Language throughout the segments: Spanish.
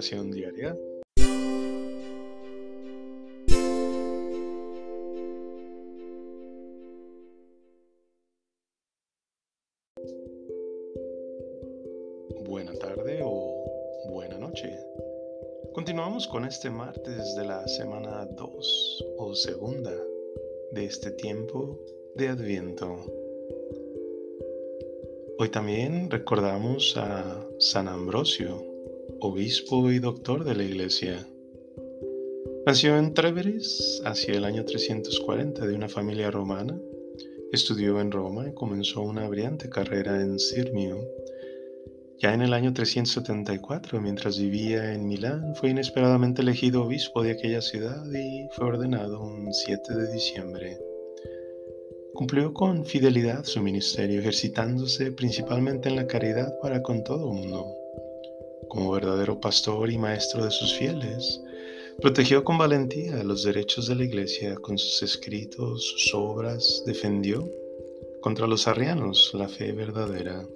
oración diaria. Buena tarde o buena noche. Continuamos con este martes de la semana 2 o segunda de este tiempo de Adviento. Hoy también recordamos a San Ambrosio, obispo y doctor de la Iglesia. Nació en Treveris hacia el año 340 de una familia romana. Estudió en Roma y comenzó una brillante carrera en Sirmio. Ya en el año 374, mientras vivía en Milán, fue inesperadamente elegido obispo de aquella ciudad y fue ordenado un 7 de diciembre. Cumplió con fidelidad su ministerio, ejercitándose principalmente en la caridad para con todo mundo. Como verdadero pastor y maestro de sus fieles, protegió con valentía los derechos de la Iglesia con sus escritos, sus obras, defendió contra los arrianos la fe verdadera.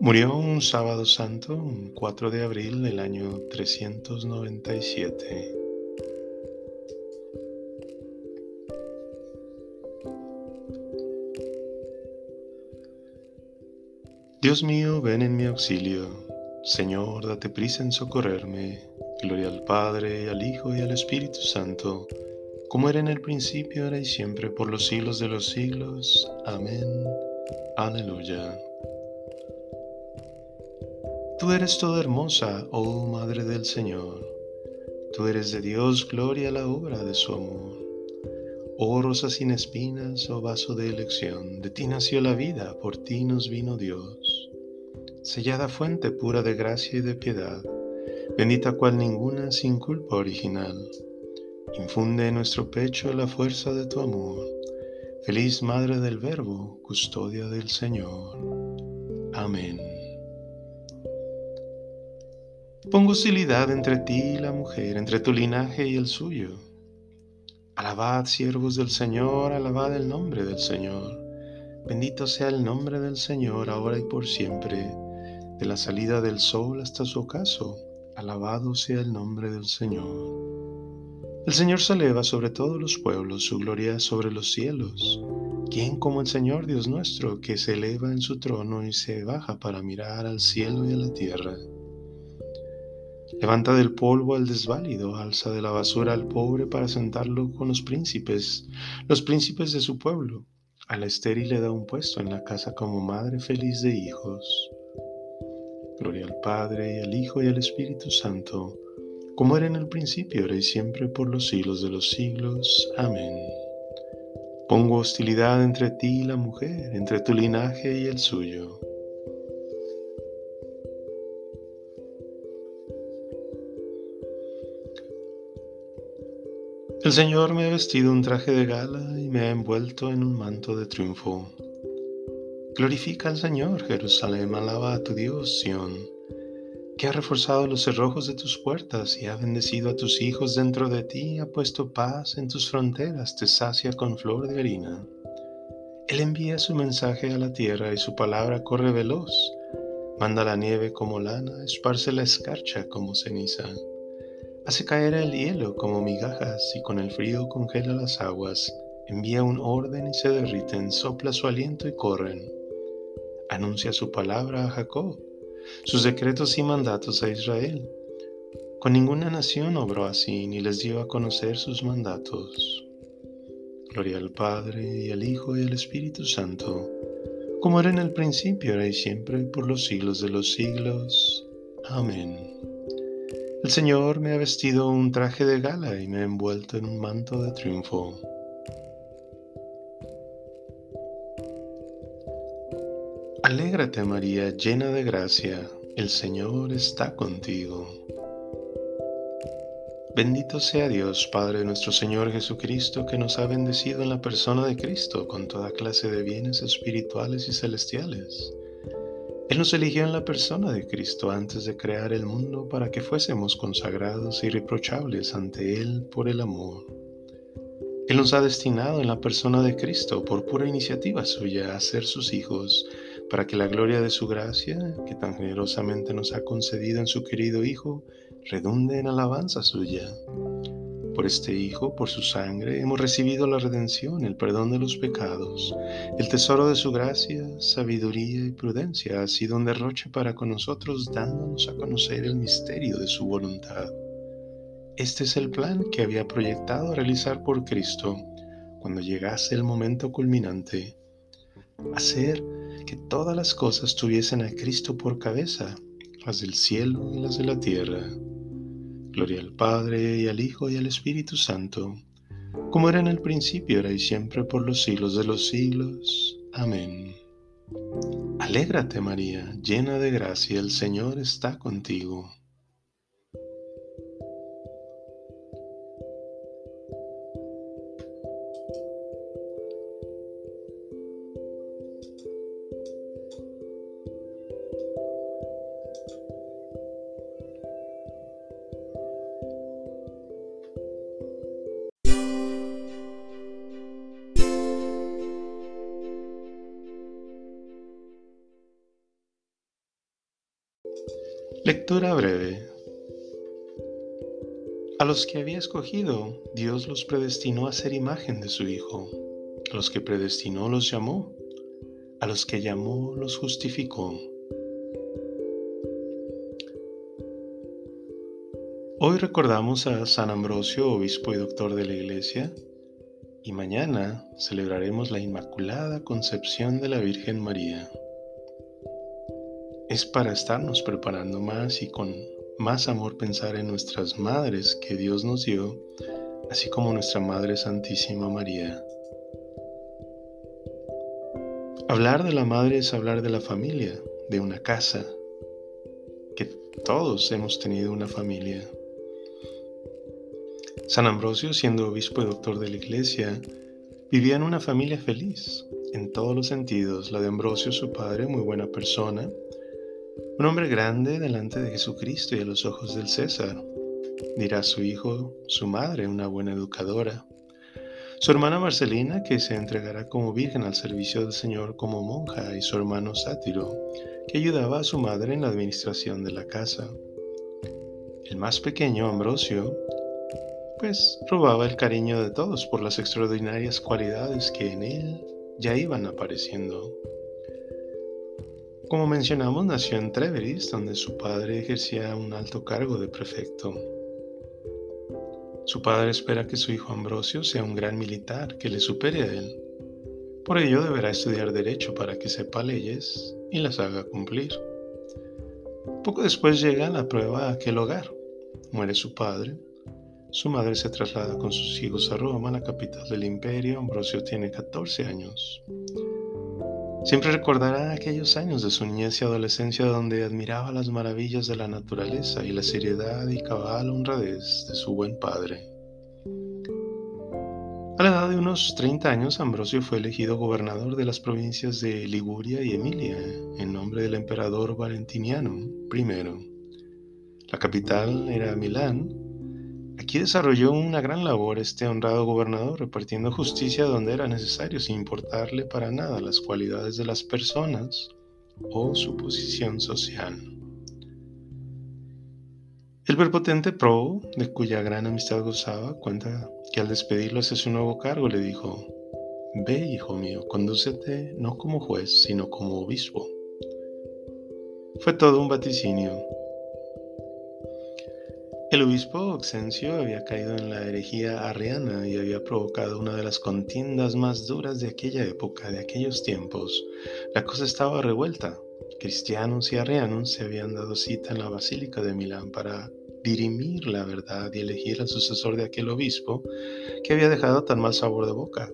Murió un sábado santo, un 4 de abril del año 397. Dios mío, ven en mi auxilio. Señor, date prisa en socorrerme. Gloria al Padre, al Hijo y al Espíritu Santo, como era en el principio, ahora y siempre, por los siglos de los siglos. Amén. Aleluya. Tú eres toda hermosa, oh Madre del Señor. Tú eres de Dios, gloria a la obra de su amor. Oh rosa sin espinas, oh vaso de elección, de ti nació la vida, por ti nos vino Dios. Sellada fuente pura de gracia y de piedad, bendita cual ninguna sin culpa original. Infunde en nuestro pecho la fuerza de tu amor. Feliz Madre del Verbo, custodia del Señor. Amén. Pongo hostilidad entre ti y la mujer, entre tu linaje y el suyo Alabad, siervos del Señor, alabad el nombre del Señor. Bendito sea el nombre del Señor, ahora y por siempre, de la salida del sol hasta su ocaso. Alabado sea el nombre del Señor. El Señor se eleva sobre todos los pueblos, su gloria sobre los cielos. ¿Quién como el Señor Dios nuestro, que se eleva en su trono y se baja para mirar al cielo y a la tierra? Levanta del polvo al desválido, alza de la basura al pobre para sentarlo con los príncipes, los príncipes de su pueblo. A la estéril le da un puesto en la casa como madre feliz de hijos. Gloria al Padre, y al Hijo, y al Espíritu Santo, como era en el principio, ahora y siempre, por los siglos de los siglos. Amén. Pongo hostilidad entre ti y la mujer, entre tu linaje y el suyo. El Señor me ha vestido un traje de gala y me ha envuelto en un manto de triunfo. Glorifica al Señor, Jerusalén, alaba a tu Dios, Sión, que ha reforzado los cerrojos de tus puertas y ha bendecido a tus hijos dentro de ti, ha puesto paz en tus fronteras, te sacia con flor de harina. Él envía su mensaje a la tierra y su palabra corre veloz. Manda la nieve como lana, esparce la escarcha como ceniza. Hace caer el hielo como migajas y con el frío congela las aguas. Envía un orden y se derriten, sopla su aliento y corren. Anuncia su palabra a Jacob, sus decretos y mandatos a Israel. Con ninguna nación obró así, ni les dio a conocer sus mandatos. Gloria al Padre, y al Hijo, y al Espíritu Santo, como era en el principio, ahora y siempre, por los siglos de los siglos. Amén. El Señor me ha vestido un traje de gala y me ha envuelto en un manto de triunfo. Alégrate María, llena de gracia, el Señor está contigo. Bendito sea Dios, Padre nuestro Señor Jesucristo, que nos ha bendecido en la persona de Cristo con toda clase de bienes espirituales y celestiales él nos eligió en la persona de Cristo antes de crear el mundo para que fuésemos consagrados y irreprochables ante Él por el amor. Él nos ha destinado en la persona de Cristo por pura iniciativa suya a ser sus hijos, para que la gloria de su gracia, que tan generosamente nos ha concedido en su querido Hijo, redunde en alabanza suya. Por este Hijo, por su sangre, hemos recibido la redención, el perdón de los pecados. El tesoro de su gracia, sabiduría y prudencia ha sido un derroche para con nosotros, dándonos a conocer el misterio de su voluntad. Este es el plan que había proyectado realizar por Cristo cuando llegase el momento culminante. Hacer que todas las cosas tuviesen a Cristo por cabeza, las del cielo y las de la tierra. Gloria al Padre y al Hijo y al Espíritu Santo, como era en el principio, ahora y siempre, por los siglos de los siglos. Amén. Alégrate María, llena de gracia, el Señor está contigo. Lectura breve. A los que había escogido, Dios los predestinó a ser imagen de su Hijo. A los que predestinó los llamó. A los que llamó los justificó. Hoy recordamos a San Ambrosio, obispo y doctor de la Iglesia, y mañana celebraremos la Inmaculada Concepción de la Virgen María es para estarnos preparando más y con más amor pensar en nuestras madres que Dios nos dio, así como nuestra Madre Santísima María. Hablar de la madre es hablar de la familia, de una casa, que todos hemos tenido una familia. San Ambrosio, siendo obispo y doctor de la iglesia, vivía en una familia feliz, en todos los sentidos. La de Ambrosio, su padre, muy buena persona, un hombre grande delante de Jesucristo y a los ojos del César. Dirá su hijo, su madre, una buena educadora. Su hermana Marcelina, que se entregará como virgen al servicio del Señor como monja, y su hermano Sátiro, que ayudaba a su madre en la administración de la casa. El más pequeño, Ambrosio, pues robaba el cariño de todos por las extraordinarias cualidades que en él ya iban apareciendo. Como mencionamos, nació en Treveris, donde su padre ejercía un alto cargo de prefecto. Su padre espera que su hijo Ambrosio sea un gran militar que le supere a él. Por ello deberá estudiar derecho para que sepa leyes y las haga cumplir. Poco después llega la prueba a aquel hogar. Muere su padre. Su madre se traslada con sus hijos a Roma, la capital del imperio. Ambrosio tiene 14 años. Siempre recordará aquellos años de su niñez y adolescencia donde admiraba las maravillas de la naturaleza y la seriedad y cabal honradez de su buen padre. A la edad de unos 30 años, Ambrosio fue elegido gobernador de las provincias de Liguria y Emilia en nombre del emperador Valentiniano I. La capital era Milán Aquí desarrolló una gran labor este honrado gobernador, repartiendo justicia donde era necesario, sin importarle para nada las cualidades de las personas o su posición social. El prepotente Pro, de cuya gran amistad gozaba, cuenta que al despedirlo hacia su nuevo cargo le dijo, Ve, hijo mío, condúcete no como juez, sino como obispo. Fue todo un vaticinio, el obispo Oxencio había caído en la herejía arriana y había provocado una de las contiendas más duras de aquella época, de aquellos tiempos. La cosa estaba revuelta. Cristianos y arrianos se habían dado cita en la Basílica de Milán para dirimir la verdad y elegir al sucesor de aquel obispo que había dejado tan mal sabor de boca.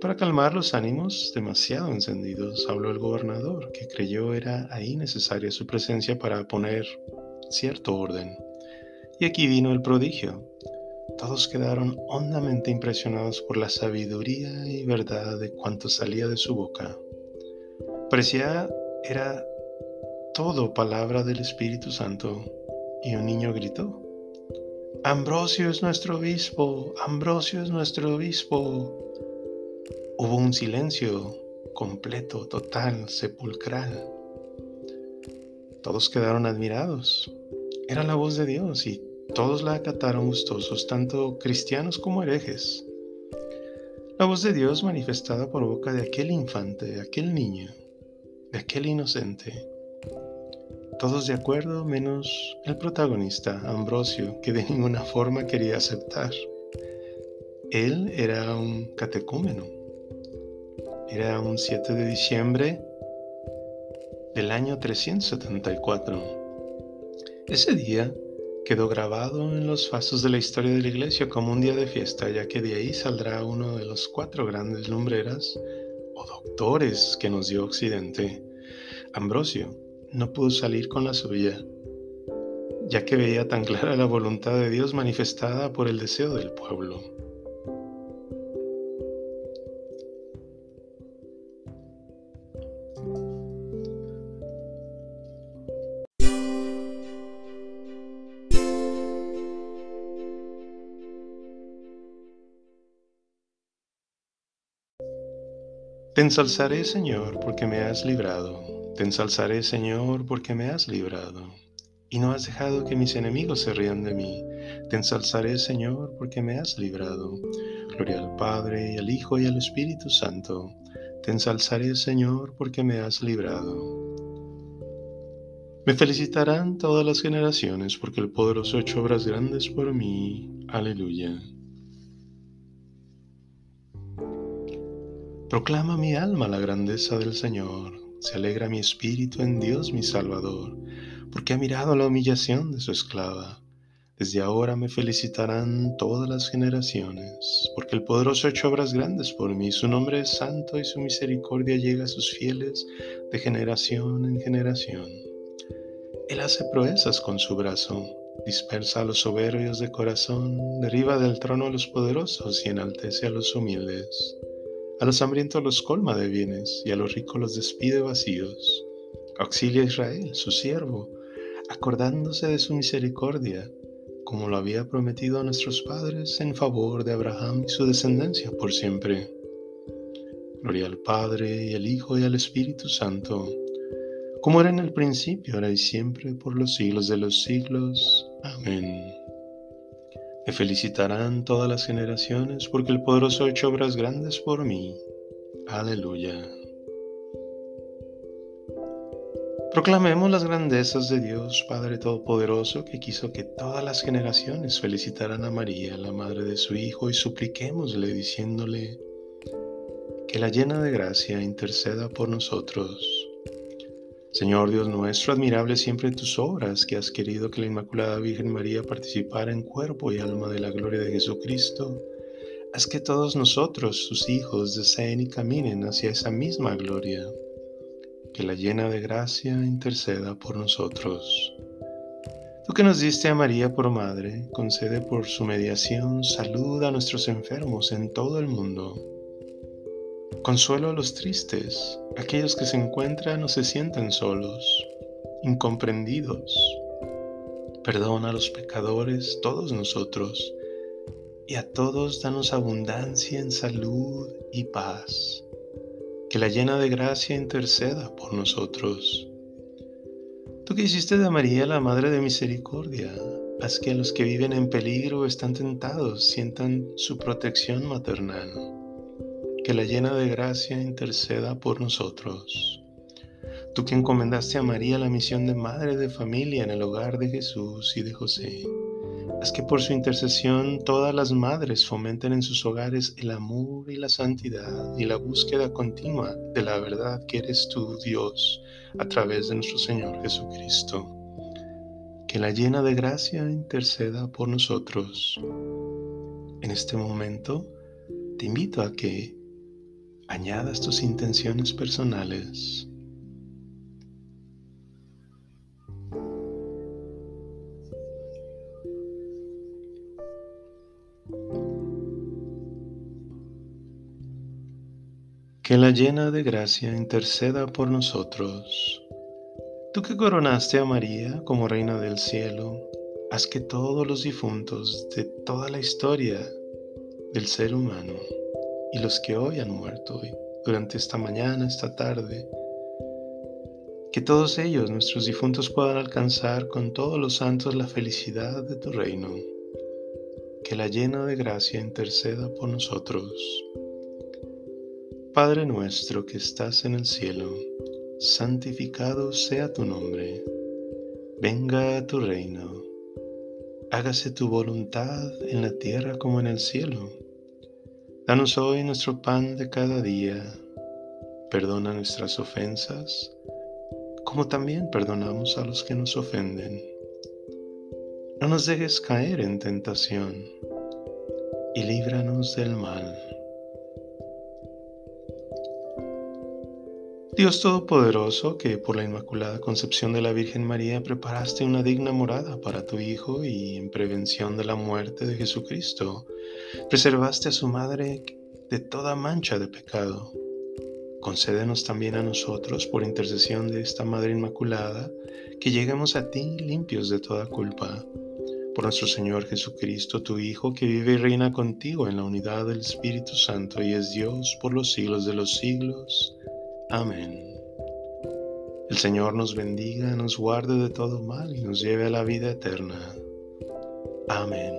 Para calmar los ánimos demasiado encendidos, habló el gobernador, que creyó era ahí necesaria su presencia para poner cierto orden. Y aquí vino el prodigio. Todos quedaron hondamente impresionados por la sabiduría y verdad de cuanto salía de su boca. Parecía era todo palabra del Espíritu Santo. Y un niño gritó, Ambrosio es nuestro obispo, Ambrosio es nuestro obispo. Hubo un silencio completo, total, sepulcral. Todos quedaron admirados. Era la voz de Dios y todos la acataron gustosos, tanto cristianos como herejes. La voz de Dios manifestada por boca de aquel infante, de aquel niño, de aquel inocente. Todos de acuerdo menos el protagonista, Ambrosio, que de ninguna forma quería aceptar. Él era un catecúmeno. Era un 7 de diciembre del año 374. Ese día quedó grabado en los fasos de la historia de la iglesia como un día de fiesta, ya que de ahí saldrá uno de los cuatro grandes lumbreras o doctores que nos dio Occidente. Ambrosio no pudo salir con la suya, ya que veía tan clara la voluntad de Dios manifestada por el deseo del pueblo. Te ensalzaré, Señor, porque me has librado. Te ensalzaré, Señor, porque me has librado. Y no has dejado que mis enemigos se rían de mí. Te ensalzaré, Señor, porque me has librado. Gloria al Padre, y al Hijo, y al Espíritu Santo. Te ensalzaré, Señor, porque me has librado. Me felicitarán todas las generaciones, porque el poderoso ha hecho obras grandes por mí. Aleluya. Proclama mi alma la grandeza del Señor, se alegra mi espíritu en Dios mi Salvador, porque ha mirado la humillación de su esclava. Desde ahora me felicitarán todas las generaciones, porque el poderoso ha hecho obras grandes por mí, su nombre es santo y su misericordia llega a sus fieles de generación en generación. Él hace proezas con su brazo, dispersa a los soberbios de corazón, derriba del trono a los poderosos y enaltece a los humildes. A los hambrientos los colma de bienes y a los ricos los despide vacíos. Auxilia a Israel, su siervo, acordándose de su misericordia, como lo había prometido a nuestros padres en favor de Abraham y su descendencia por siempre. Gloria al Padre y al Hijo y al Espíritu Santo, como era en el principio, ahora y siempre, por los siglos de los siglos. Amén. Me felicitarán todas las generaciones porque el poderoso ha hecho obras grandes por mí. Aleluya. Proclamemos las grandezas de Dios Padre Todopoderoso que quiso que todas las generaciones felicitaran a María, la madre de su Hijo, y supliquémosle diciéndole que la llena de gracia interceda por nosotros. Señor Dios nuestro, admirable siempre tus obras, que has querido que la Inmaculada Virgen María participara en cuerpo y alma de la gloria de Jesucristo, haz que todos nosotros, sus hijos, deseen y caminen hacia esa misma gloria. Que la llena de gracia interceda por nosotros. Tú que nos diste a María por madre, concede por su mediación salud a nuestros enfermos en todo el mundo Consuelo a los tristes, aquellos que se encuentran o se sienten solos, incomprendidos. Perdona a los pecadores, todos nosotros, y a todos danos abundancia en salud y paz. Que la llena de gracia interceda por nosotros. Tú que hiciste de María la Madre de Misericordia, haz que los que viven en peligro o están tentados sientan su protección maternal que la llena de gracia interceda por nosotros. Tú que encomendaste a María la misión de madre de familia en el hogar de Jesús y de José, haz que por su intercesión todas las madres fomenten en sus hogares el amor y la santidad y la búsqueda continua de la verdad que eres tú, Dios, a través de nuestro Señor Jesucristo. Que la llena de gracia interceda por nosotros. En este momento, te invito a que añadas tus intenciones personales. Que la llena de gracia interceda por nosotros. Tú que coronaste a María como reina del cielo, haz que todos los difuntos de toda la historia del ser humano y los que hoy han muerto durante esta mañana, esta tarde. Que todos ellos, nuestros difuntos, puedan alcanzar con todos los santos la felicidad de tu reino. Que la llena de gracia interceda por nosotros. Padre nuestro que estás en el cielo, santificado sea tu nombre. Venga a tu reino. Hágase tu voluntad en la tierra como en el cielo. Danos hoy nuestro pan de cada día. Perdona nuestras ofensas, como también perdonamos a los que nos ofenden. No nos dejes caer en tentación y líbranos del mal. Dios Todopoderoso, que por la Inmaculada Concepción de la Virgen María preparaste una digna morada para tu Hijo y en prevención de la muerte de Jesucristo, preservaste a su madre de toda mancha de pecado. Concédenos también a nosotros, por intercesión de esta Madre Inmaculada, que lleguemos a ti limpios de toda culpa. Por nuestro Señor Jesucristo, tu Hijo, que vive y reina contigo en la unidad del Espíritu Santo y es Dios por los siglos de los siglos. Amén. El Señor nos bendiga, nos guarde de todo mal y nos lleve a la vida eterna. Amén.